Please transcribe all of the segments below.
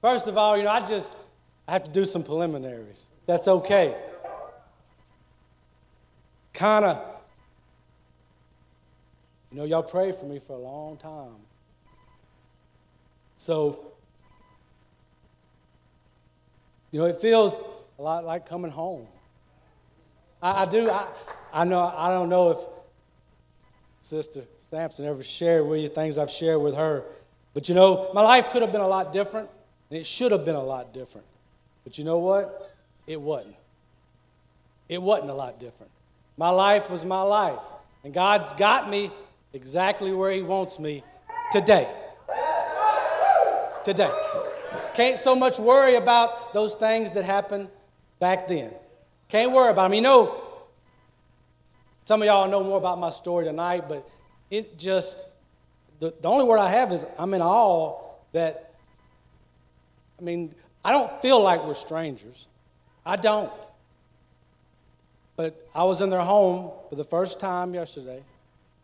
First of all, you know, I just I have to do some preliminaries. That's okay. Kind of, you know, y'all prayed for me for a long time. So, you know, it feels a lot like coming home. I, I do. I, I know. I don't know if Sister Sampson ever shared with you things I've shared with her, but you know, my life could have been a lot different, and it should have been a lot different. But you know what? It wasn't. It wasn't a lot different. My life was my life, and God's got me exactly where He wants me today. Today. Can't so much worry about those things that happened back then. Can't worry about them. You know, some of y'all know more about my story tonight, but it just, the, the only word I have is I'm in awe that, I mean, I don't feel like we're strangers. I don't. But I was in their home for the first time yesterday.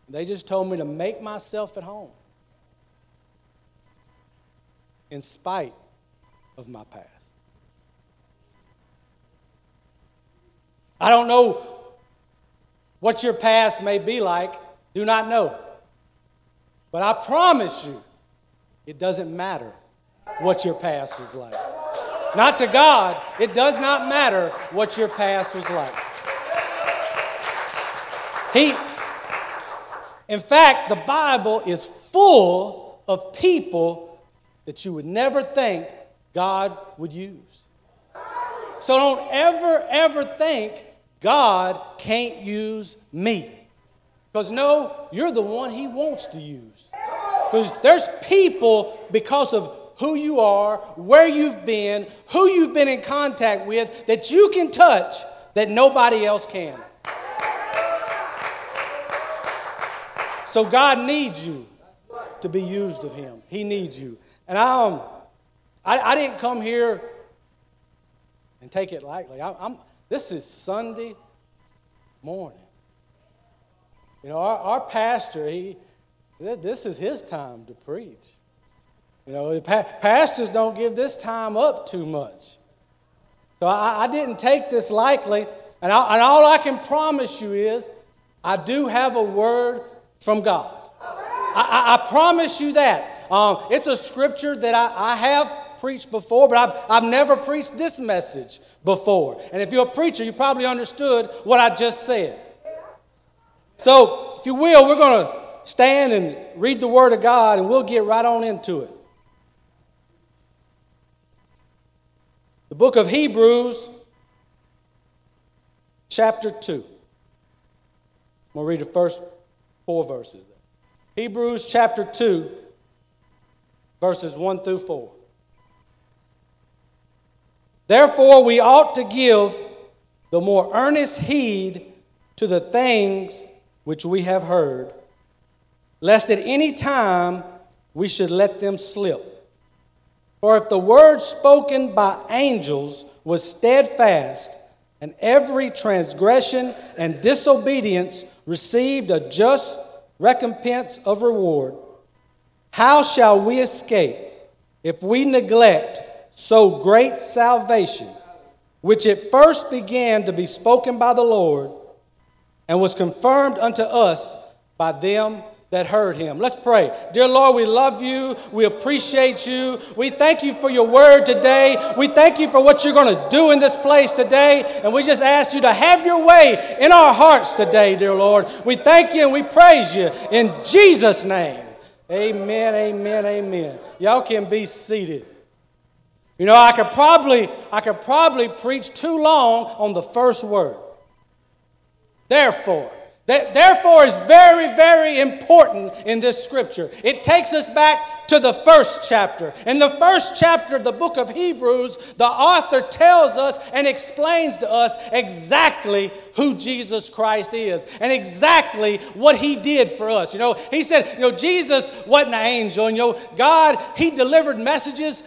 They just told me to make myself at home in spite of my past. I don't know what your past may be like, do not know. But I promise you, it doesn't matter what your past was like. Not to God, it does not matter what your past was like. He, in fact, the Bible is full of people that you would never think God would use. So don't ever, ever think God can't use me. Because no, you're the one He wants to use. Because there's people, because of who you are, where you've been, who you've been in contact with, that you can touch that nobody else can. So God needs you to be used of Him. He needs you. And I, um, I, I didn't come here and take it lightly. I, I'm, this is Sunday morning. You know, our, our pastor, he, this is his time to preach. You know, pastors don't give this time up too much. So I, I didn't take this lightly. And, I, and, all I can promise you is I do have a word from God. I, I promise you that. Um, it's a scripture that I, I, have preached before, but I've, I've never preached this message before. And if you're a preacher, you probably understood what I just said. So, if you will, we're going to stand and read the Word of God, and we'll get right on into it. The book of Hebrews, chapter 2. I'm going to read the first four verses. Hebrews chapter 2, verses 1 through 4. Therefore, we ought to give the more earnest heed to the things which we have heard, lest at any time we should let them slip. For if the word spoken by angels was steadfast, and every transgression and disobedience received a just recompense of reward, how shall we escape if we neglect so great salvation, which at first began to be spoken by the Lord and was confirmed unto us by them that heard him. Let's pray. Dear Lord, we love you. We appreciate you. We thank you for your word today. We thank you for what you're going to do in this place today. And we just ask you to have your way in our hearts today, dear Lord. We thank you and we praise you in Jesus' name. Amen, amen, amen. Y'all can be seated. You know, I could probably I could probably preach too long on the first word. Therefore, therefore is very, very important in this scripture. It takes us back to the first chapter. In the first chapter of the book of Hebrews, the author tells us and explains to us exactly who Jesus Christ is and exactly what he did for us. You know, he said, you know, Jesus wasn't an angel. You know, God, he delivered messages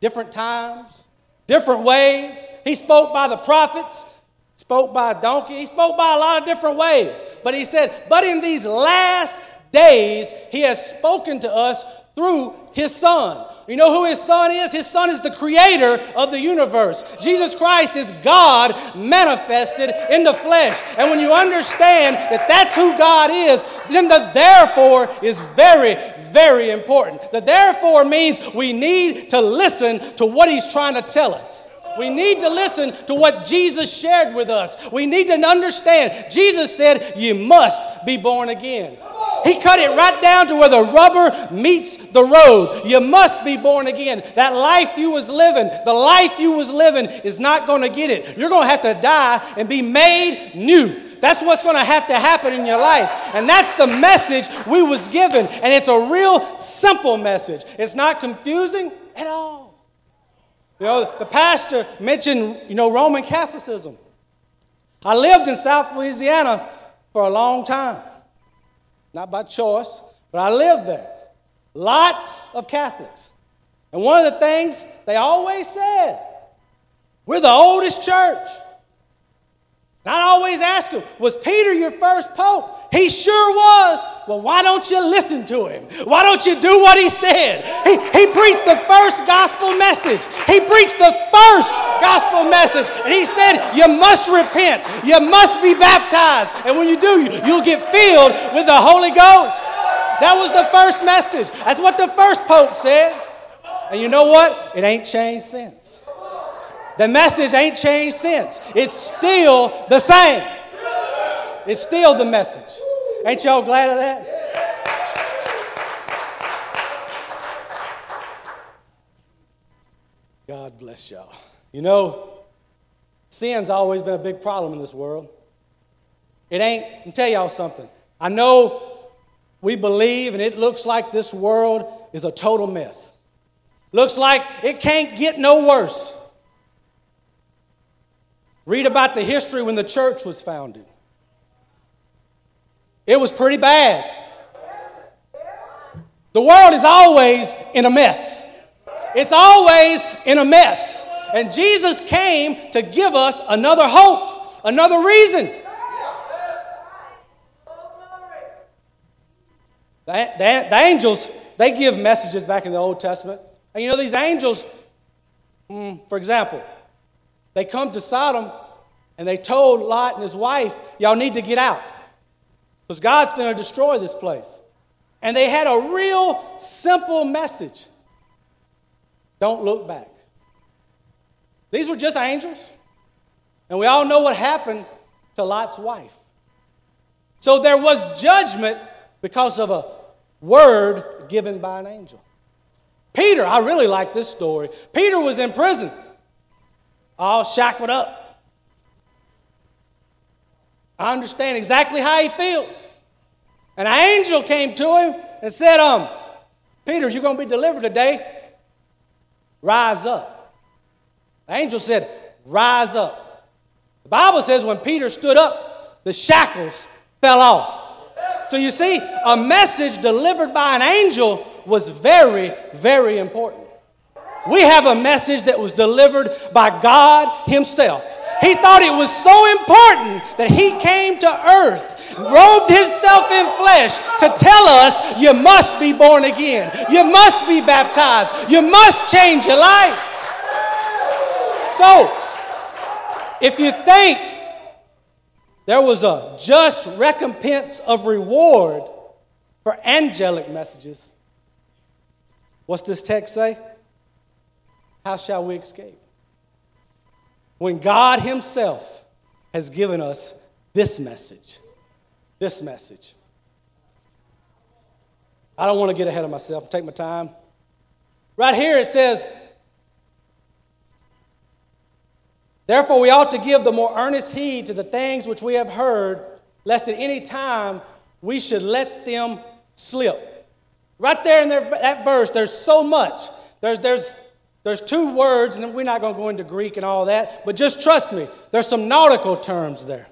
different times, different ways. He spoke by the prophets spoke by a donkey. He spoke by a lot of different ways. But he said, But in these last days, he has spoken to us through his son. You know who his son is? His son is the creator of the universe. Jesus Christ is God manifested in the flesh. And when you understand that that's who God is, then the therefore is very, very important. The therefore means we need to listen to what he's trying to tell us. We need to listen to what Jesus shared with us. We need to understand. Jesus said, You must be born again. He cut it right down to where the rubber meets the road. You must be born again. That life you was living, the life you was living is not going to get it. You're going to have to die and be made new. That's what's going to have to happen in your life. And that's the message we was given. And it's a real simple message. It's not confusing at all. You know, the pastor mentioned, you know, Roman Catholicism. I lived in South Louisiana for a long time. Not by choice, but I lived there. Lots of Catholics. And one of the things they always said, we're the oldest church. And I'd always ask him, was Peter your first pope? He sure was. Well, why don't you listen to him? Why don't you do what he said? He, he preached the first gospel message. He preached the first gospel message. And he said, You must repent. You must be baptized. And when you do, you'll get filled with the Holy Ghost. That was the first message. That's what the first pope said. And you know what? It ain't changed since. The message ain't changed since. It's still the same. It's still the message. Ain't y'all glad of that? God bless y'all. You know, sin's always been a big problem in this world. It ain't, let me tell y'all something. I know we believe and it looks like this world is a total mess. Looks like it can't get no worse. Read about the history when the church was founded. It was pretty bad. The world is always in a mess. It's always in a mess. And Jesus came to give us another hope, another reason. The, the, the, angels, they give messages back in the Old Testament. And you know, these angels, mm, for example, they come to Sodom and they told Lot and his wife, Y'all need to get out because God's going to destroy this place. And they had a real simple message don't look back. These were just angels. And we all know what happened to Lot's wife. So there was judgment because of a word given by an angel. Peter, I really like this story. Peter was in prison, all shackled up. I understand exactly how he feels. An angel came to him and said, um, Peter, you're going to be delivered today. Rise up. The angel said, Rise up. The Bible says when Peter stood up, the shackles fell off. So you see, a message delivered by an angel was very, very important. We have a message that was delivered by God Himself. He thought it was so important that He came to earth, robed Himself in flesh to tell us you must be born again, you must be baptized, you must change your life. So, if you think there was a just recompense of reward for angelic messages, What's this text say? How shall we escape? When God Himself has given us this message. This message. I don't want to get ahead of myself, take my time. Right here it says, Therefore, we ought to give the more earnest heed to the things which we have heard, lest at any time we should let them slip. Right there in that verse, there's so much. There's, there's, there's two words, and we're not going to go into Greek and all that, but just trust me, there's some nautical terms there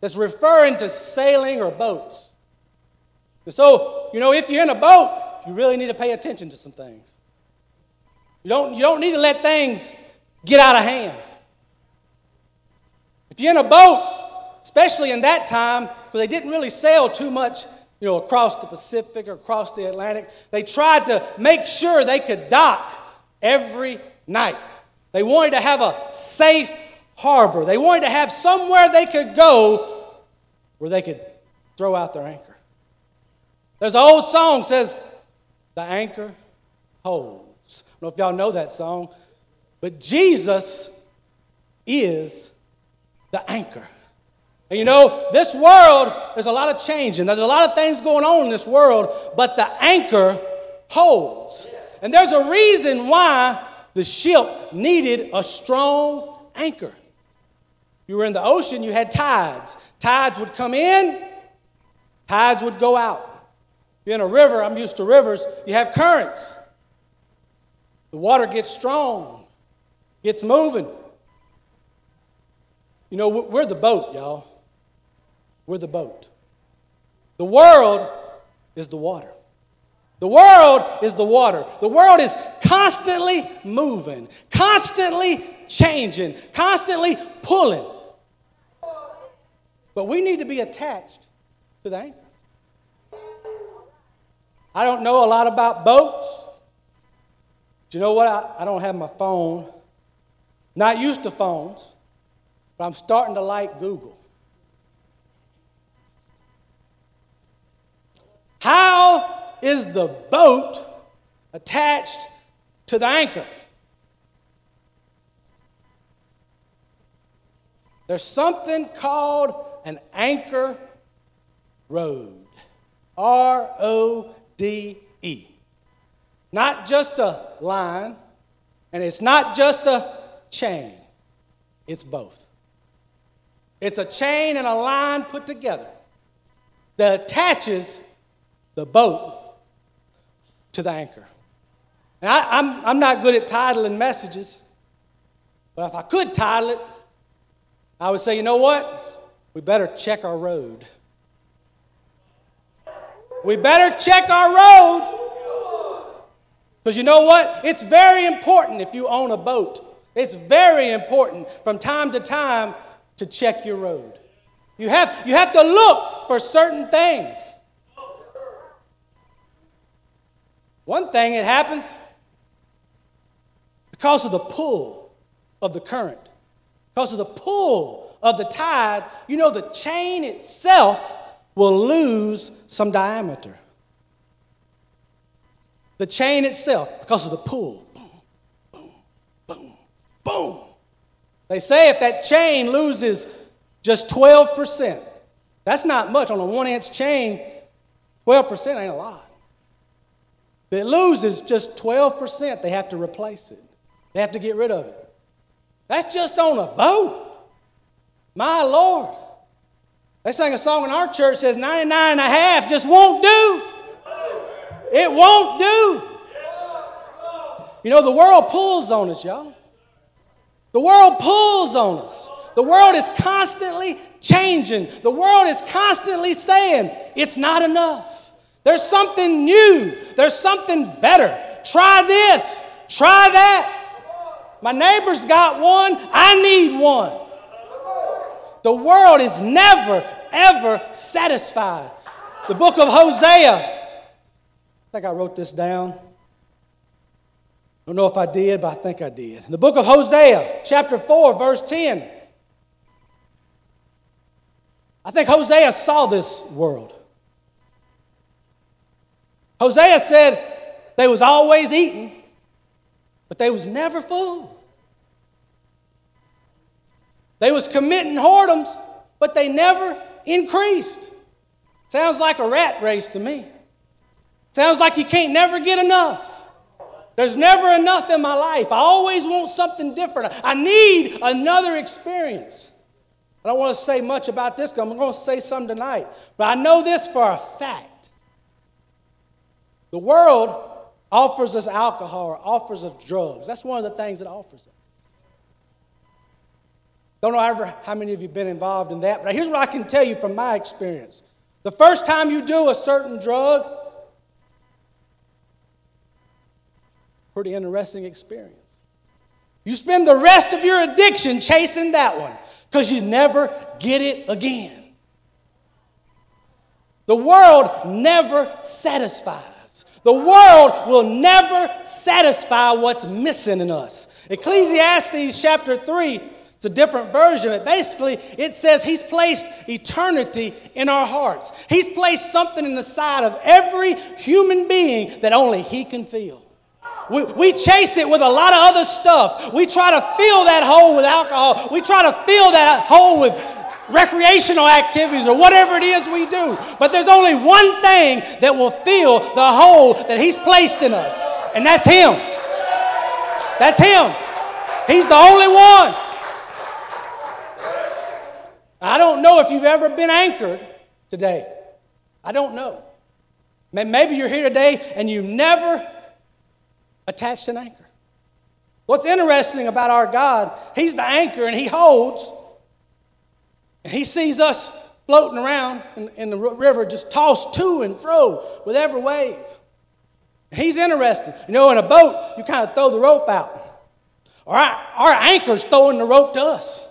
that's referring to sailing or boats. And so, you know, if you're in a boat, you really need to pay attention to some things. You don't, you don't need to let things get out of hand. If you're in a boat, especially in that time, because they didn't really sail too much you know, across the Pacific or across the Atlantic. They tried to make sure they could dock every night. They wanted to have a safe harbor. They wanted to have somewhere they could go where they could throw out their anchor. There's an old song says, "The anchor holds." I don't know if y'all know that song, but Jesus is the anchor. And you know, this world, there's a lot of change and there's a lot of things going on in this world, but the anchor holds. And there's a reason why the ship needed a strong anchor. You were in the ocean, you had tides. Tides would come in, tides would go out. You're in a river, I'm used to rivers, you have currents. The water gets strong, gets moving. You know, we're the boat, y'all. We're the boat. The world is the water. The world is the water. The world is constantly moving, constantly changing, constantly pulling. But we need to be attached to the anchor. I don't know a lot about boats. Do you know what? I, I don't have my phone. Not used to phones, but I'm starting to like Google. How is the boat attached to the anchor? There's something called an anchor rode. R O D E. Not just a line, and it's not just a chain, it's both. It's a chain and a line put together that attaches the boat to the anchor. And I, am I'm, I'm not good at titling messages, but if I could title it, I would say, you know what? We better check our rode. We better check our rode. Because you know what? It's very important if you own a boat. It's very important from time to time to check your rode. You have, you have to look for certain things. One thing that happens because of the pull of the current, because of the pull of the tide, you know, the chain itself will lose some diameter. The chain itself, because of the pull, boom, boom, boom, boom. They say if that chain loses just 12%, that's not much on a one inch chain, 12% ain't a lot. It loses just 12%, they have to replace it. They have to get rid of it. That's just on a boat. My Lord. They sang a song in our church says 99 and a half just won't do. It won't do. You know, the world pulls on us, y'all. The world pulls on us. The world is constantly changing. The world is constantly saying it's not enough. There's something new. There's something better. Try this. Try that. My neighbor's got one. I need one. The world is never, ever satisfied. The book of Hosea, I think I wrote this down. I don't know if I did, but I think I did. The book of Hosea, chapter 4, verse 10. I think Hosea saw this world. Hosea said they was always eating, but they was never full. They was committing whoredoms, but they never increased. Sounds like a rat race to me. Sounds like you can't never get enough. There's never enough in my life. I always want something different. I need another experience. I don't want to say much about this because I'm going to say some tonight. But I know this for a fact. The world offers us alcohol or offers us drugs. That's one of the things it offers us. Don't know ever how many of you have been involved in that, but here's what I can tell you from my experience. The first time you do a certain drug, pretty interesting experience. You spend the rest of your addiction chasing that one because you never get it again. The world never satisfies. The world will never satisfy what's missing in us. Ecclesiastes chapter 3 it's a different version, but basically it says He's placed eternity in our hearts. He's placed something in the side of every human being that only He can feel. We, we chase it with a lot of other stuff. We try to fill that hole with alcohol. We try to fill that hole with recreational activities or whatever it is we do. But there's only one thing that will fill the hole that He's placed in us, and that's Him. That's Him. He's the only one. I don't know if you've ever been anchored today. I don't know. Maybe you're here today and you never attached an anchor. What's interesting about our God, He's the anchor and He holds, and He sees us floating around in, in the river, just tossed to and fro with every wave. He's interested. You know, in a boat, you kind of throw the rope out. Our, our anchor's throwing the rope to us.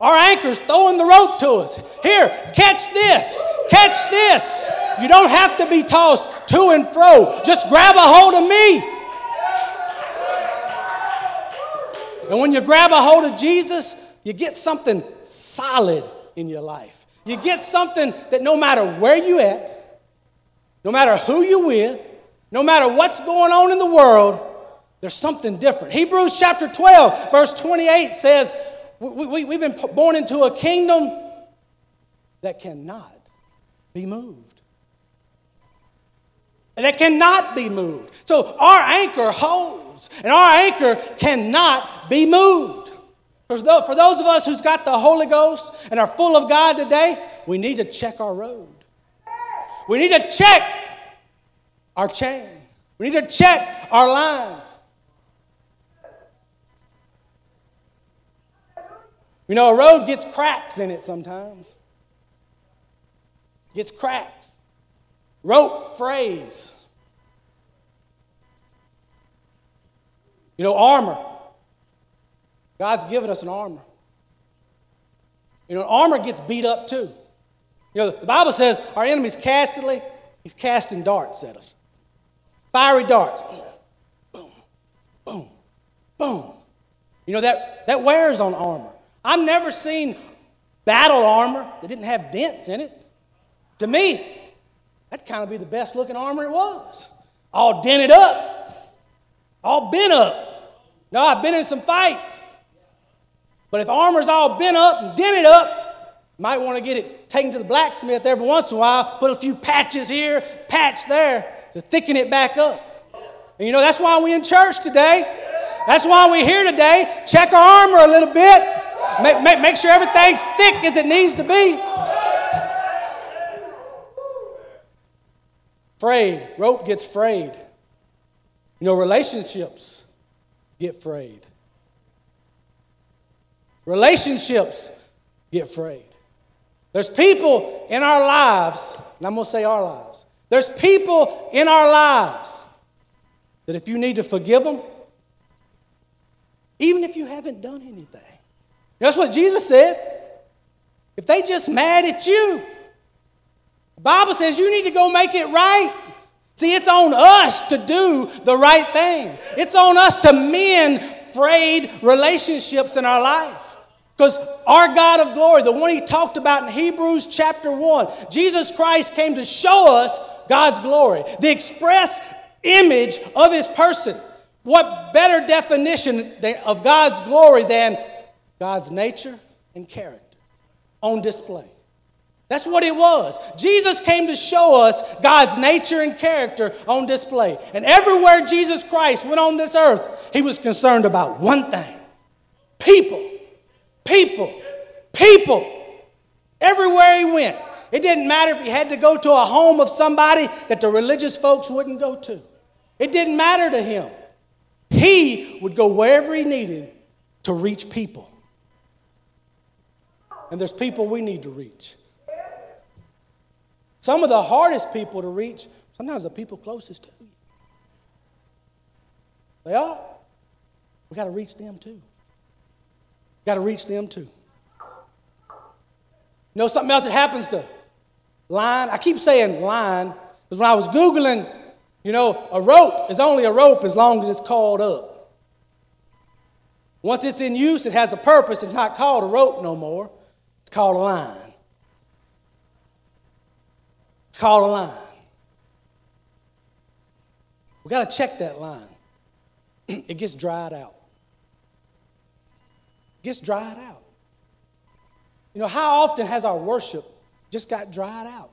Our anchor's throwing the rope to us. Here, catch this. Catch this. You don't have to be tossed to and fro. Just grab a hold of me. And when you grab a hold of Jesus, you get something solid in your life. You get something that no matter where you at, no matter who you with, no matter what's going on in the world, there's something different. Hebrews chapter 12, verse 28 says, we, we, We've been born into a kingdom that cannot be moved. That cannot be moved. So our anchor holds and our anchor cannot be moved. For those of us who's got the Holy Ghost and are full of God today, we need to check our rode. We need to check our chain. We need to check our line. You know, a rode gets cracks in it sometimes. Gets cracks. Rope frays. You know, armor. God's given us an armor. You know, armor gets beat up too. You know, the Bible says our enemy's castly, he's casting darts at us. Fiery darts. Boom, boom, boom, boom. You know, that, that wears on armor. I've never seen battle armor that didn't have dents in it. To me, that'd kind of be the best looking armor it was. All dented up, all bent up. No, I've been in some fights. But if armor's all bent up and dented up, might want to get it taken to the blacksmith every once in a while, put a few patches here, patch there to thicken it back up. And you know, that's why we're in church today. That's why we're here today. Check our armor a little bit. Make, make, make sure everything's thick as it needs to be. Frayed. Rope gets frayed. You know, relationships get frayed. Relationships get frayed. There's people in our lives, and I'm going to say our lives. There's people in our lives that if you need to forgive them, even if you haven't done anything, that's what Jesus said. If they just mad at you, the Bible says you need to go make it right. See, it's on us to do the right thing. It's on us to mend frayed relationships in our life. Because our God of glory, the one he talked about in Hebrews chapter 1, Jesus Christ came to show us God's glory, the express image of his person. What better definition of God's glory than God's nature and character on display? That's what it was. Jesus came to show us God's nature and character on display. And everywhere Jesus Christ went on this earth, he was concerned about one thing people. People. People. Everywhere he went. It didn't matter if he had to go to a home of somebody that the religious folks wouldn't go to. It didn't matter to him. He would go wherever he needed to reach people. And there's people we need to reach. Some of the hardest people to reach, sometimes the people closest to you. They are. We got to reach them too. Got to reach them too. You know something else that happens to line. I keep saying line because when I was Googling, you know, a rope is only a rope as long as it's called up. Once it's in use, it has a purpose. It's not called a rope no more, it's called a line. It's called a line. We got to check that line. it gets dried out. Gets dried out. You know, how often has our worship just got dried out?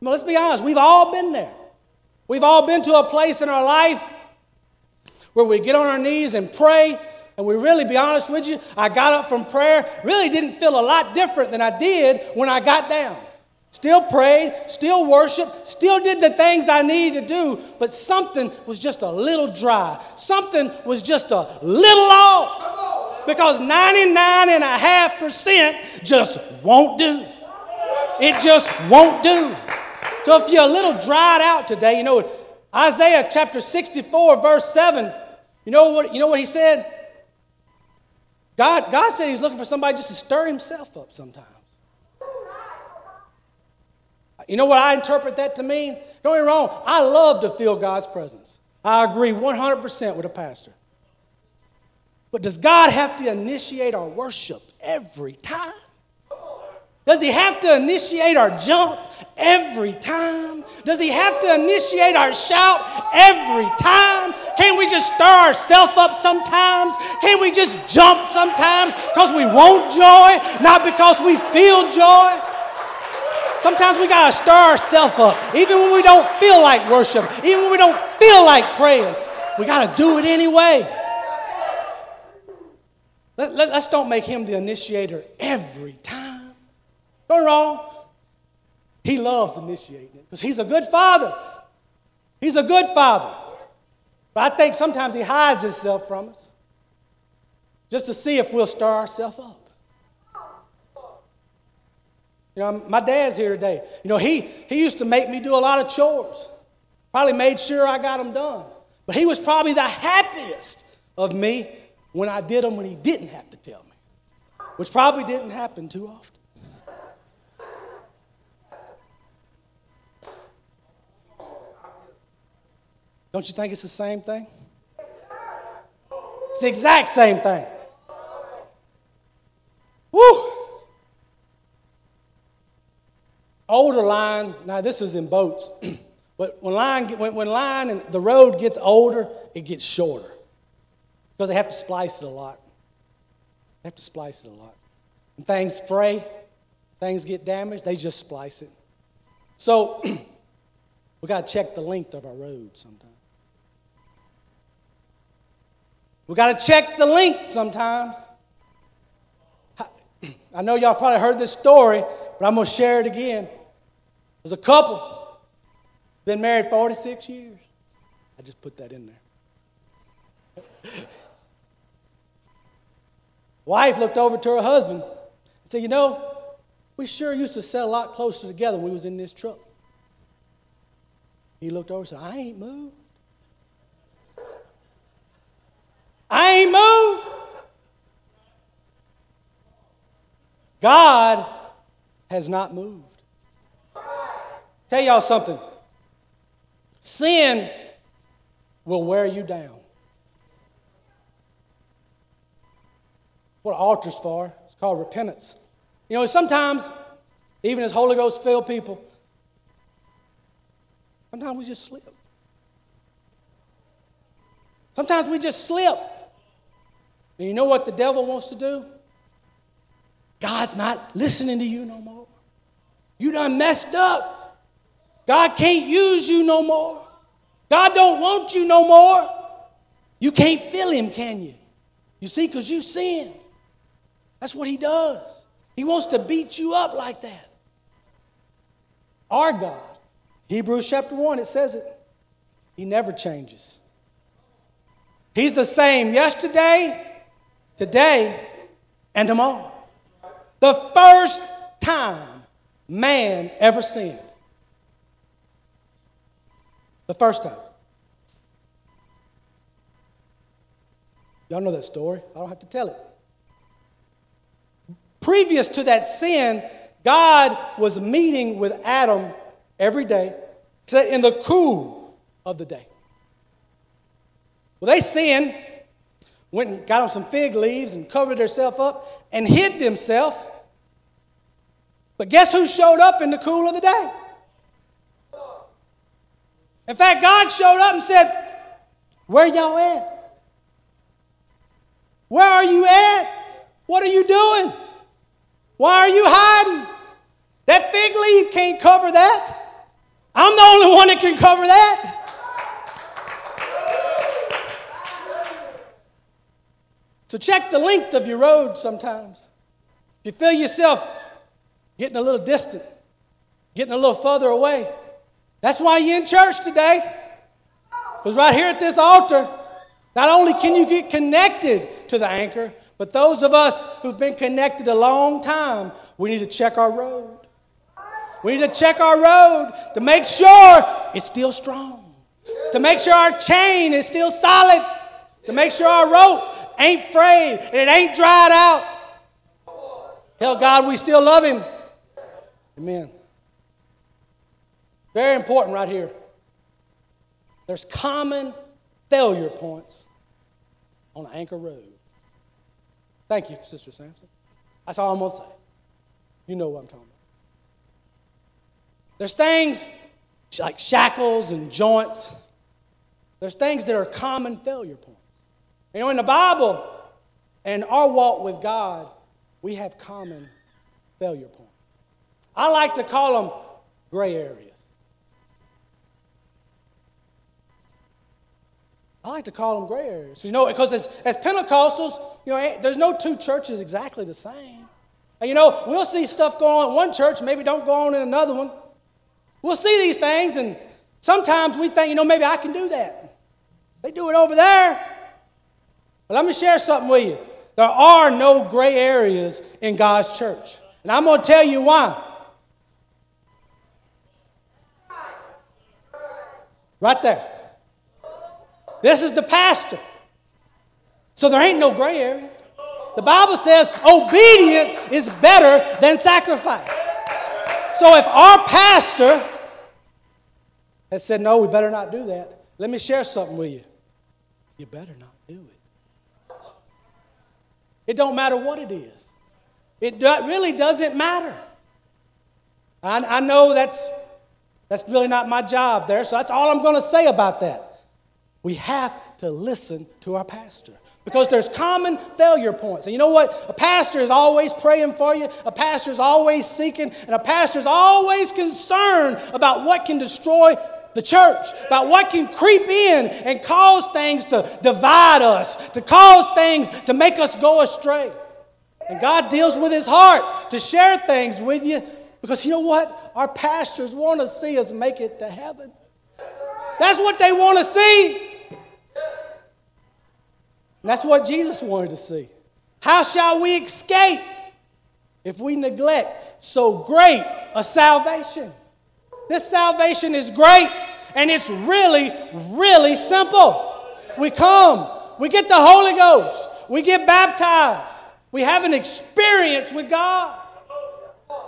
I mean, let's be honest, we've all been there. We've all been to a place in our life where we get on our knees and pray, and we really, be honest with you, I got up from prayer, really didn't feel a lot different than I did when I got down. Still prayed, still worshiped, still did the things I needed to do, but something was just a little dry. Something was just a little off. Because 99.5% just won't do. It just won't do. So if you're a little dried out today, you know, Isaiah chapter 64, verse 7, you know what, you know what he said? God, God said he's looking for somebody just to stir himself up sometimes. You know what I interpret that to mean? Don't get me wrong, I love to feel God's presence. I agree 100% with a pastor. But does God have to initiate our worship every time? Does he have to initiate our jump every time? Does he have to initiate our shout every time? Can't we just stir ourselves up sometimes? Can't we just jump sometimes because we want joy, not because we feel joy? Sometimes we got to stir ourselves up, even when we don't feel like worship, even when we don't feel like praying. We got to do it anyway. Let, let, us don't make him the initiator every time. Don't wrong. He loves initiating it because he's a good father. He's a good father. But I think sometimes he hides himself from us just to see if we'll stir ourselves up. You know, my dad's here today. You know, he, he used to make me do a lot of chores. Probably made sure I got them done. But he was probably the happiest of me when I did them when he didn't have to tell me, which probably didn't happen too often. Don't you think it's the same thing? It's the exact same thing. Woo! older line, now this is in boats, but when line, when, when line and the rode gets older, it gets shorter because they have to splice it a lot. They have to splice it a lot. And things fray, things get damaged, they just splice it. So we got to check the length of our rode sometimes. We got to check the length sometimes. I know y'all probably heard this story, but I'm going to share it again. There's a couple, been married 46 years. I just put that in there. Wife looked over to her husband and said, You know, we sure used to sit a lot closer together when we was in this truck. He looked over and said, I ain't moved. I ain't moved. God has not moved. Tell y'all something. Sin will wear you down. What an altar's for. It's called repentance. You know, sometimes, even as Holy Ghost filled people, sometimes we just slip. Sometimes we just slip. And you know what the devil wants to do? God's not listening to you no more. You done messed up. God can't use you no more. God don't want you no more. You can't feel him, can you? You see, because you sin. That's what he does. He wants to beat you up like that. Our God, Hebrews chapter 1, it says it. He never changes. He's the same yesterday, today, and tomorrow. The first time man ever sinned, the first time. Y'all know that story. I don't have to tell it. Previous to that sin, God was meeting with Adam every day in the cool of the day. Well, they sinned, went and got them some fig leaves and covered themselves up and hid themselves. But guess who showed up in the cool of the day? In fact, God showed up and said, Where y'all at? Where are you at? What are you doing? Why are you hiding? That fig leaf can't cover that. I'm the only one that can cover that. So check the length of your rode sometimes. If you feel yourself getting a little distant, getting a little further away, that's why you're in church today. Because right here at this altar, not only can you get connected to the anchor, but those of us who've been connected a long time, we need to check our rode. We need to check our rode to make sure it's still strong, to make sure our chain is still solid, to make sure our rope ain't frayed and it ain't dried out. Tell God we still love Him. Amen. Very important right here. There's common failure points on Anchor Rode. Thank you, Sister Sampson. That's all I'm going to say. You know what I'm talking about. There's things like shackles and joints. There's things that are common failure points. You know, in the Bible and our walk with God, we have common failure points. I like to call them gray areas. I like to call them gray areas. You know, because as, as Pentecostals, you know, eh, there's no two churches exactly the same. And you know, we'll see stuff going on in one church, maybe don't go on in another one. We'll see these things, and sometimes we think, you know, maybe I can do that. They do it over there. But let me share something with you. There are no gray areas in God's church. And I'm going to tell you why. Right there. This is the pastor. So there ain't no gray areas. The Bible says obedience is better than sacrifice. So if our pastor has said, no, we better not do that, let me share something with you. You better not do it. It don't matter what it is. It really doesn't matter. I, I know that's, that's really not my job there, so that's all I'm going to say about that. We have to listen to our pastor because there's common failure points. And you know what? A pastor is always praying for you, a pastor is always seeking, and a pastor is always concerned about what can destroy the church, about what can creep in and cause things to divide us, to cause things to make us go astray. And God deals with his heart to share things with you because you know what? Our pastors want to see us make it to heaven. That's what they want to see. And that's what Jesus wanted to see. How shall we escape if we neglect so great a salvation? This salvation is great and it's really, really simple. We come, we get the Holy Ghost, we get baptized, we have an experience with God.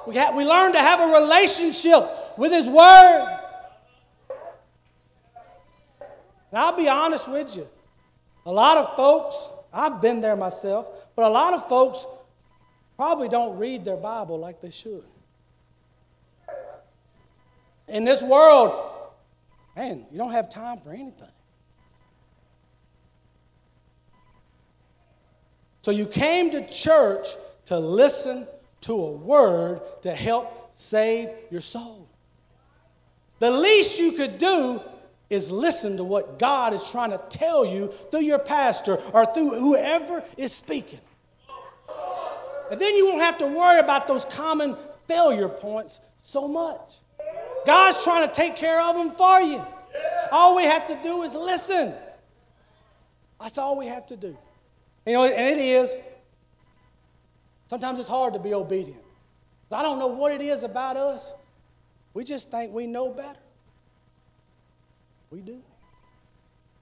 We, ha- we learn to have a relationship with His Word. And I'll be honest with you. A lot of folks, I've been there myself, but a lot of folks probably don't read their Bible like they should. In this world, man, you don't have time for anything. So you came to church to listen to a word to help save your soul. The least you could do is listen to what God is trying to tell you through your pastor or through whoever is speaking. And then you won't have to worry about those common failure points so much. God's trying to take care of them for you. All we have to do is listen. That's all we have to do. You know, and it is. Sometimes it's hard to be obedient. I don't know what it is about us. We just think we know better. We do.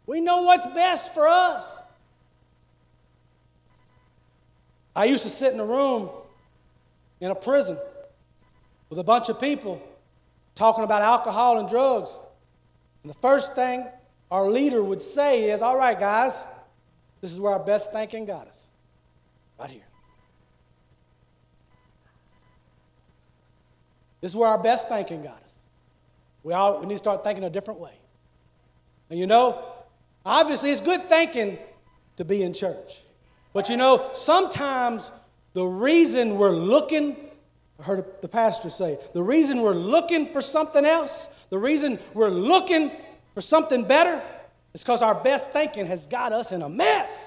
We know what's best for us. I used to sit in a room in a prison, with a bunch of people talking about alcohol and drugs. And the first thing our leader would say is, All right, guys, this is where our best thinking got us. Right here. This is where our best thinking got us. We, all, we need to start thinking a different way. And you know, obviously, it's good thinking to be in church. But you know, sometimes the reason we're looking, I heard the pastor say, the reason we're looking for something else, the reason we're looking for something better, is because our best thinking has got us in a mess.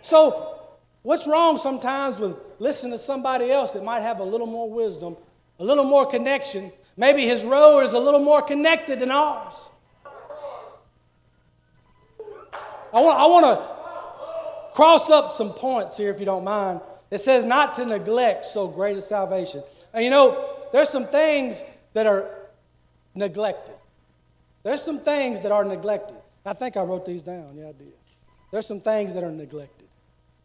So, what's wrong sometimes with listening to somebody else that might have a little more wisdom, a little more connection? Maybe his rode is a little more connected than ours. I want, I want to cross up some points here, if you don't mind. It says not to neglect so great a salvation. And you know, there's some things that are neglected. There's some things that are neglected. I think I wrote these down. Yeah, I did. There's some things that are neglected.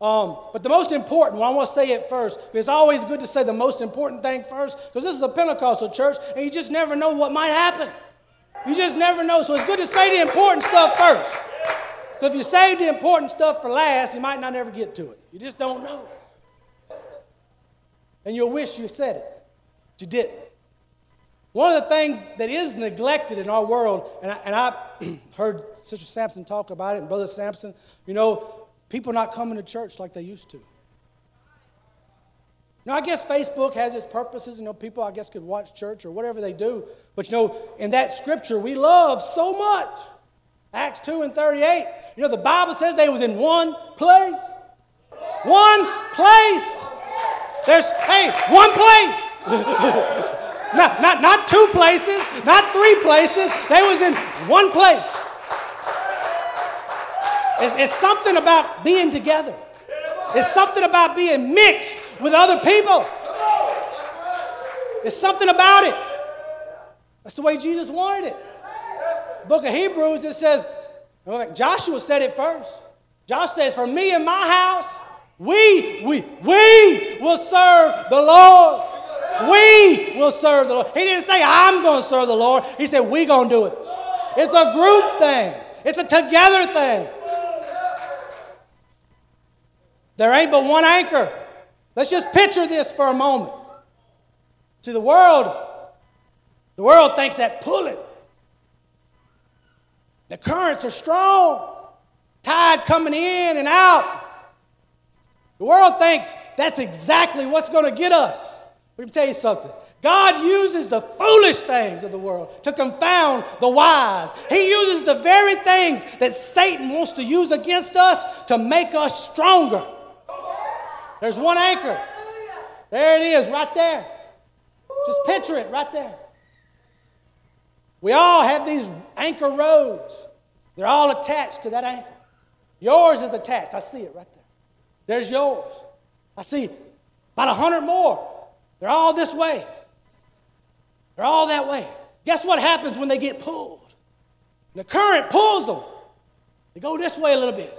Um, but the most important one, I want to say it first. It's always good to say the most important thing first because this is a Pentecostal church and you just never know what might happen. You just never know. So it's good to say the important stuff first. Because if you save the important stuff for last, you might not ever get to it. You just don't know. And you'll wish you said it, but you didn't. One of the things that is neglected in our world, and I, and I heard Sister Sampson talk about it, and Brother Sampson, you know, people not coming to church like they used to. Now, I guess Facebook has its purposes. You know, people, I guess, could watch church or whatever they do. But, you know, in that scripture we love so much, Acts 2 and 38, you know, the Bible says they was in one place. One place. There's, hey, one place. not, not, not two places, not three places. They was in one place. It's, it's something about being together. It's something about being mixed with other people. It's something about it. That's the way Jesus wanted it. book of Hebrews, it says, Joshua said it first. Josh says, For me and my house, we, we, we will serve the Lord. We will serve the Lord. He didn't say, I'm going to serve the Lord. He said, We're going to do it. It's a group thing, it's a together thing. There ain't but one anchor. Let's just picture this for a moment. To the world, the world thinks that pulling the currents are strong, tide coming in and out. The world thinks that's exactly what's going to get us. Let me tell you something. God uses the foolish things of the world to confound the wise. He uses the very things that Satan wants to use against us to make us stronger. There's one anchor. There it is, right there. Just picture it right there. We all have these anchor rodes. They're all attached to that anchor. Yours is attached. I see it right there. There's yours. I see about a hundred more. They're all this way. They're all that way. Guess what happens when they get pulled? The current pulls them. They go this way a little bit.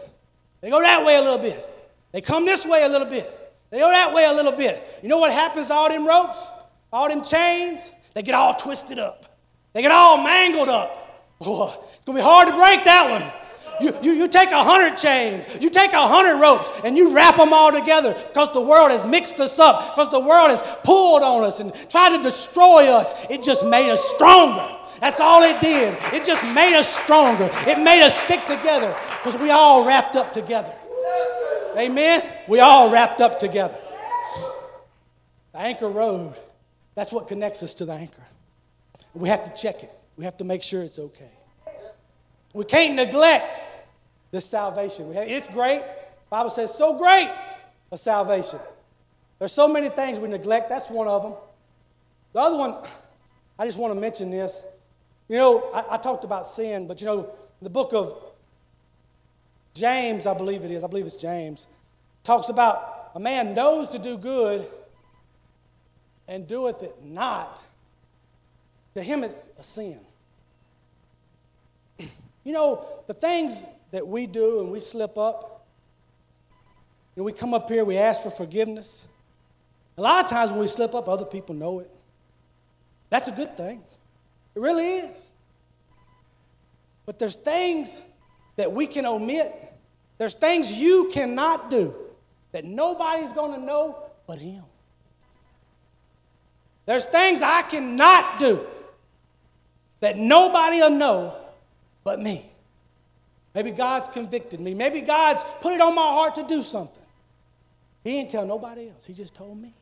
They go that way a little bit. They come this way a little bit. They go that way a little bit. You know what happens to all them ropes? All them chains? They get all twisted up. They get all mangled up. It's going to be hard to break that one. You, you, you take a hundred chains, you take a hundred ropes, and you wrap them all together because the world has mixed us up, because the world has pulled on us and tried to destroy us. It just made us stronger. That's all it did. It just made us stronger. It made us stick together because we all wrapped up together. Amen? We all wrapped up together. The anchor rode, that's what connects us to the anchor. We have to check it. We have to make sure it's okay. We can't neglect this salvation. It's great. The Bible says so great a salvation. There's so many things we neglect. That's one of them. The other one, I just want to mention this. You know, I, I talked about sin, but you know, the book of James, I believe it is, I believe it's James, talks about a man knows to do good and doeth it not to him, it's a sin. You know, the things that we do and we slip up, and we come up here, we ask for forgiveness. A lot of times when we slip up, other people know it. That's a good thing. It really is. But there's things that we can omit. There's things you cannot do that nobody's going to know but Him. There's things I cannot do that nobody will know but me. Maybe God's convicted me. Maybe God's put it on my heart to do something. He didn't tell nobody else, He just told me.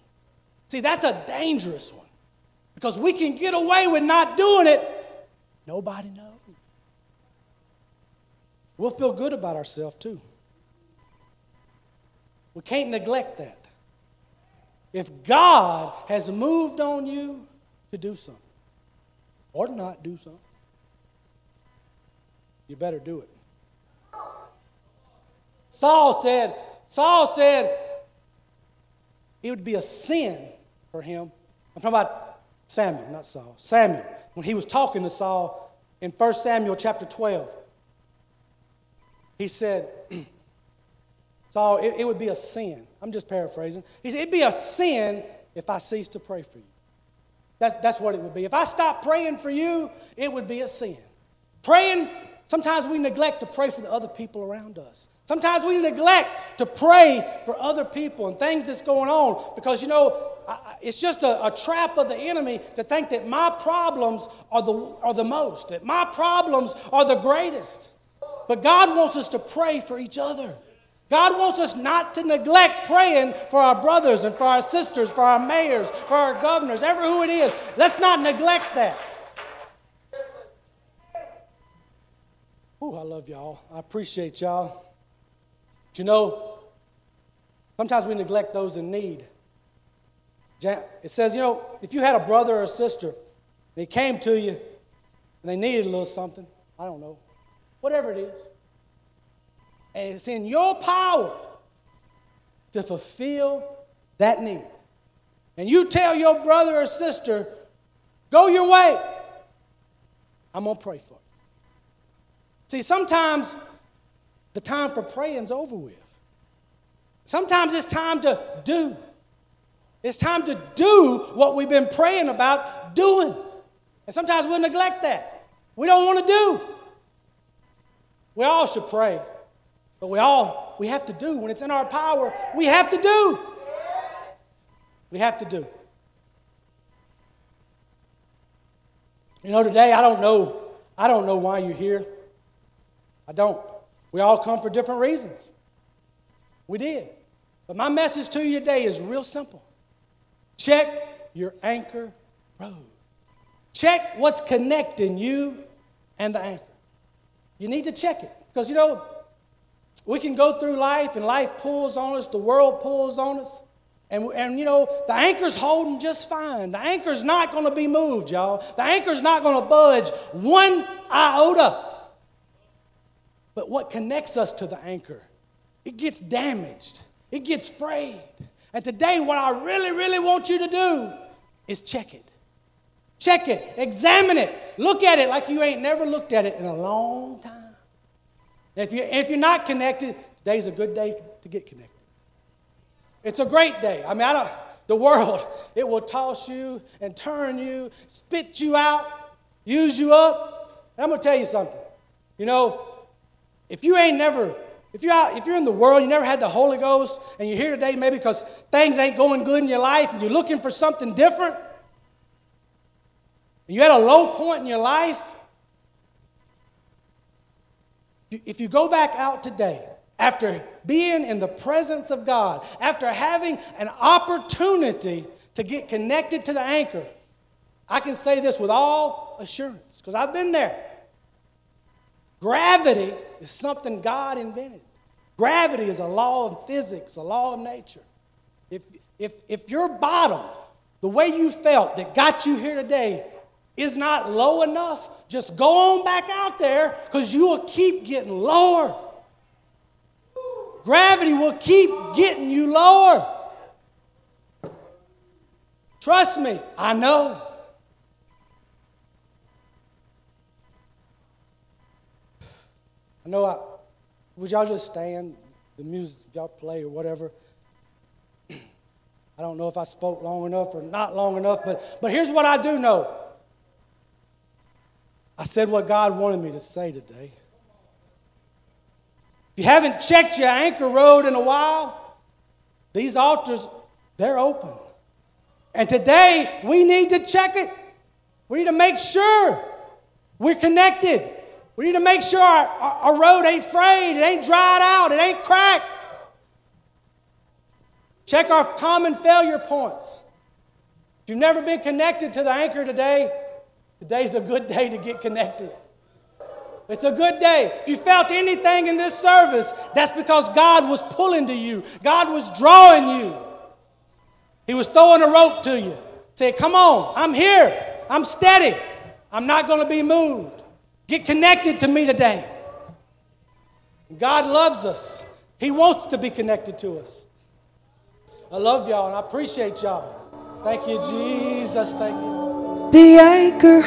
See, that's a dangerous one because we can get away with not doing it. Nobody knows. We'll feel good about ourselves too. We can't neglect that. If God has moved on you to do something or not do something, you better do it. Saul said, Saul said it would be a sin for him. I'm talking about Samuel, not Saul. Samuel, when he was talking to Saul in 1 Samuel chapter 12, he said, Saul, it, it would be a sin. I'm just paraphrasing. He said, It'd be a sin if I cease to pray for you. That, that's what it would be. If I stop praying for you, it would be a sin. Praying, sometimes we neglect to pray for the other people around us. Sometimes we neglect to pray for other people and things that's going on because, you know, it's just a, a, trap of the enemy to think that my problems are the, are the most, that my problems are the greatest. But God wants us to pray for each other. God wants us not to neglect praying for our brothers and for our sisters, for our mayors, for our governors, ever who it is. Let's not neglect that. Ooh, I love y'all. I appreciate y'all. But you know, sometimes we neglect those in need. It says, you know, if you had a brother or a sister, they came to you and they needed a little something, I don't know, whatever it is, and it's in your power to fulfill that need. And you tell your brother or sister, go your way, I'm going to pray for you. See, sometimes the time for praying's over with. Sometimes it's time to do. It's time to do what we've been praying about doing. And sometimes we'll neglect that. We don't want to do. We all should pray. But we all, we have to do. When it's in our power, we have to do. We have to do. You know, today I don't know, I don't know why you're here. I don't. We all come for different reasons. We did. But my message to you today is real simple. Check your anchor rode. Check what's connecting you and the anchor. You need to check it. Because you know, we can go through life and life pulls on us, the world pulls on us. And, and you know, the anchor's holding just fine. The anchor's not going to be moved, y'all. The anchor's not going to budge one iota. But what connects us to the anchor, it gets damaged, it gets frayed. And today, what I really, really want you to do is check it. Check it, examine it, look at it like you ain't never looked at it in a long time. If, you, if you're not connected, today's a good day to get connected. It's a great day. I mean, I don't, the world, it will toss you and turn you, spit you out, use you up. And I'm going to tell you something. You know, if you ain't never, if you're, out, if you're in the world, you never had the Holy Ghost, and you're here today maybe because things ain't going good in your life and you're looking for something different, and you're at a low point in your life, if you go back out today, after being in the presence of God, after having an opportunity to get connected to the anchor, I can say this with all assurance because I've been there. Gravity is something God invented. Gravity is a law of physics, a law of nature. If, if, if your bottom, the way you felt that got you here today, is not low enough, just go on back out there because you will keep getting lower. Gravity will keep getting you lower. Trust me, I know. I know I, would y'all just stand? the music y'all play or whatever. I don't know if I spoke long enough or not long enough, but, but here's what I do know. I said what God wanted me to say today. If you haven't checked your anchor rode in a while, these altars, they're open. And today, we need to check it. We need to make sure we're connected. We need to make sure our, our, our rode ain't frayed, it ain't dried out, it ain't cracked. Check our common failure points. If you've never been connected to the anchor today, today's a good day to get connected. It's a good day. If you felt anything in this service, that's because God was pulling to you, God was drawing you. He was throwing a rope to you. Say, Come on, I'm here. I'm steady. I'm not going to be moved. Get connected to me today. God loves us, He wants to be connected to us. I love y'all and I appreciate y'all. Thank you, Jesus. Thank you. The anchor